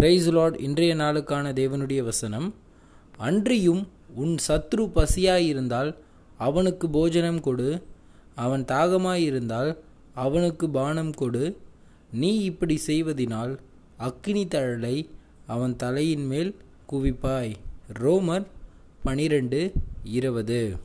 Price Lord இன்றைய நாளுக்கான தேவனுடைய வசனம். அன்றியும் உன் சத்ரு பசியாயிருந்தால் அவனுக்கு போஜனம் கொடு. அவன் தாகமாயிருந்தால் அவனுக்கு பானம் கொடு. நீ இப்படி செய்வதினால் அக்கினி தழலை அவன் தலையின் மேல் குவிப்பாய். ரோமர் பனிரெண்டு இருபது.